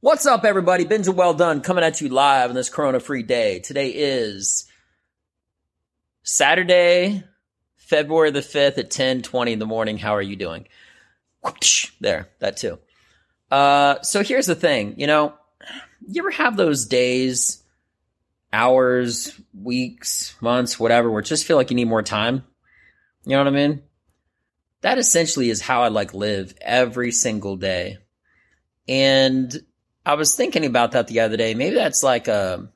What's up, everybody? Benja Welldone coming at you live on this Corona free day. Today is Saturday, February the 5th at 10 20 in the morning. How are you doing? There, that too. Uh, so here's the thing you know, you ever have those days, hours, weeks, months, whatever, where just feel like you need more time? You know what I mean? That essentially is how I like live every single day. And I was thinking about that the other day. Maybe that's like a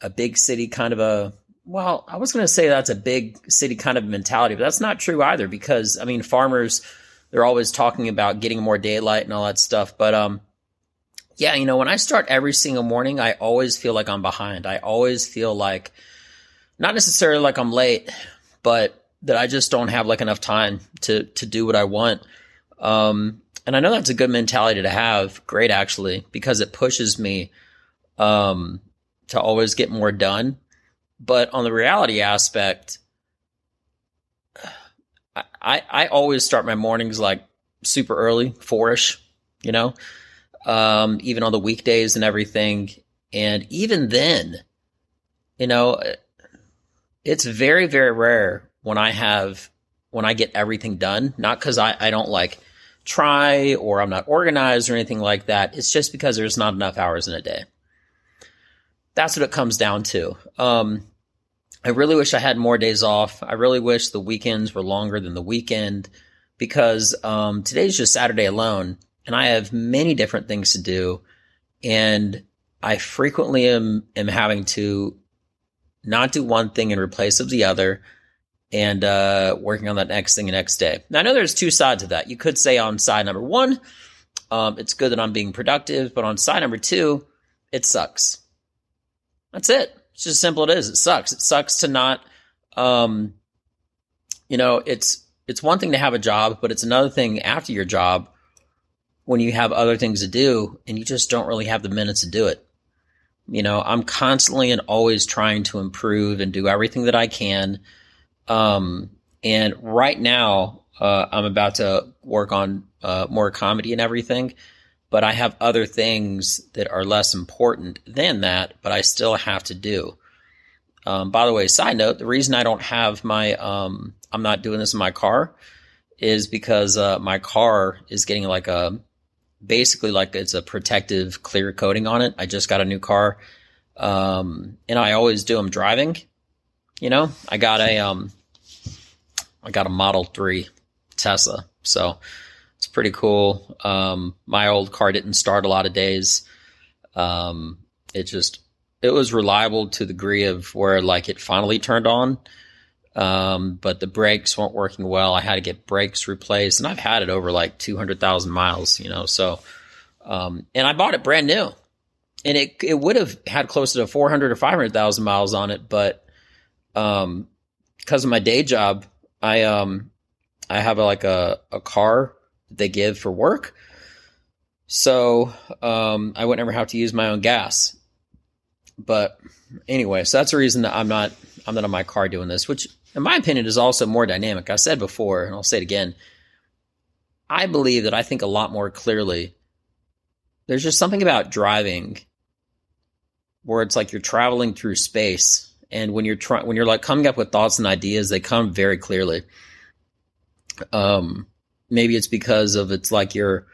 a big city kind of a well, I was going to say that's a big city kind of mentality, but that's not true either because I mean farmers they're always talking about getting more daylight and all that stuff, but um yeah, you know, when I start every single morning, I always feel like I'm behind. I always feel like not necessarily like I'm late, but that I just don't have like enough time to to do what I want. Um, and I know that's a good mentality to have. Great, actually, because it pushes me um, to always get more done. But on the reality aspect, I I always start my mornings like super early, fourish, you know, um, even on the weekdays and everything. And even then, you know, it's very very rare when I have when I get everything done. Not because I I don't like try or I'm not organized or anything like that. It's just because there's not enough hours in a day. That's what it comes down to. Um, I really wish I had more days off. I really wish the weekends were longer than the weekend because um, today's just Saturday alone, and I have many different things to do, and I frequently am am having to not do one thing in replace of the other and uh, working on that next thing the next day. Now, I know there's two sides of that. You could say on side number one, um, it's good that I'm being productive, but on side number two, it sucks. That's it. It's just simple it is. It sucks. It sucks to not, um, you know, it's it's one thing to have a job, but it's another thing after your job when you have other things to do and you just don't really have the minutes to do it. You know, I'm constantly and always trying to improve and do everything that I can um, and right now, uh, I'm about to work on uh, more comedy and everything, but I have other things that are less important than that, but I still have to do. Um, by the way, side note, the reason I don't have my, um, I'm not doing this in my car is because uh, my car is getting like a, basically like it's a protective clear coating on it. I just got a new car. Um, and I always do them driving. You know, I got a, um, I got a Model 3 Tesla. So it's pretty cool. Um, my old car didn't start a lot of days. Um, it just, it was reliable to the degree of where like it finally turned on. Um, but the brakes weren't working well. I had to get brakes replaced and I've had it over like 200,000 miles, you know, so, um, and I bought it brand new and it, it would have had close to 400 or 500,000 miles on it. But, um, because of my day job, I um I have a, like a a car that they give for work. So um, I would never have to use my own gas. But anyway, so that's the reason that I'm not I'm not on my car doing this, which in my opinion is also more dynamic. I said before, and I'll say it again. I believe that I think a lot more clearly. There's just something about driving where it's like you're traveling through space and when you're trying when you're like coming up with thoughts and ideas they come very clearly. Um maybe it's because of it's like you're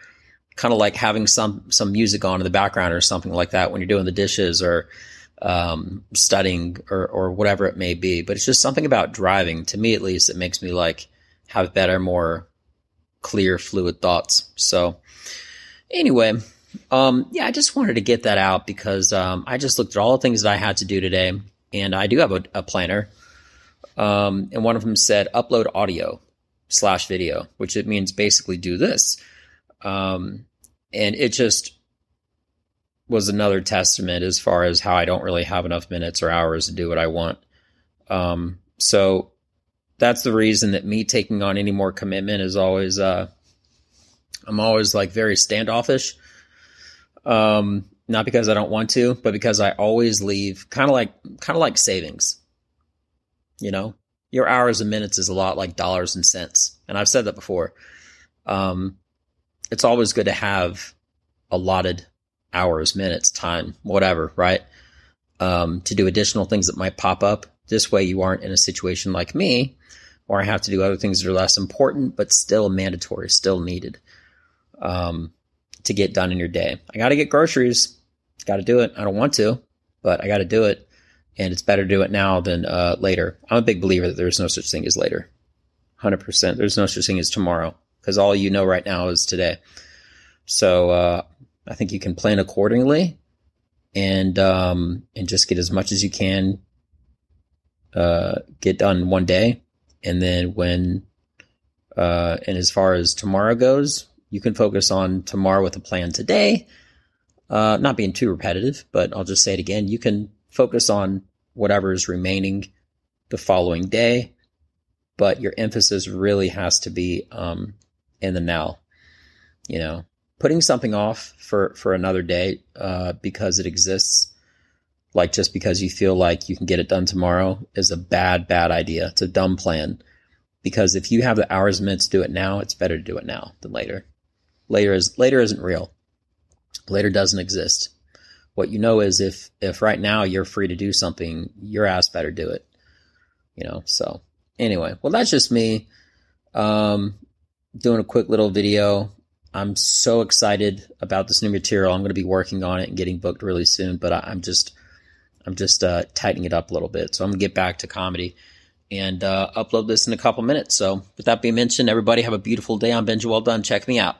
kind of like having some some music on in the background or something like that when you're doing the dishes or um, studying or or whatever it may be. But it's just something about driving to me at least it makes me like have better more clear fluid thoughts. So anyway um, yeah i just wanted to get that out because um, i just looked at all the things that i had to do today and I do have a, a planner. Um, and one of them said upload audio slash video, which it means basically do this. Um, and it just was another testament as far as how I don't really have enough minutes or hours to do what I want. Um, so that's the reason that me taking on any more commitment is always, uh, I'm always like very standoffish. Um, not because I don't want to, but because I always leave kind of like kind of like savings. You know, your hours and minutes is a lot like dollars and cents, and I've said that before. Um, it's always good to have allotted hours, minutes, time, whatever, right? Um, to do additional things that might pop up. This way you aren't in a situation like me where I have to do other things that are less important, but still mandatory, still needed um, to get done in your day. I got to get groceries. Got to do it. I don't want to, but I got to do it. And it's better to do it now than uh, later. I'm a big believer that there's no such thing as later. 100%. There's no such thing as tomorrow because all you know right now is today. So uh, I think you can plan accordingly and um, and just get as much as you can uh, get done one day, and then when uh, and as far as tomorrow goes, you can focus on tomorrow with a plan today. Uh, not being too repetitive, but I'll just say it again. You can focus on whatever is remaining the following day, but your emphasis really has to be um, in the now. You know, putting something off for for another day uh, because it exists, like just because you feel like you can get it done tomorrow, is a bad bad idea. It's a dumb plan because if you have the hours and minutes to do it now, it's better to do it now than later. Later is later isn't real. Later doesn't exist. What you know is if if right now you're free to do something, your ass better do it. You know. So anyway, well that's just me um, doing a quick little video. I'm so excited about this new material. I'm going to be working on it and getting booked really soon, but I, am just I'm just uh, tightening it up a little bit. So I'm going to get back to comedy and uh, upload this in a couple minutes. So with that being mentioned, everybody have a beautiful day. I'm Benja Welldone. Check me out.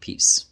Peace.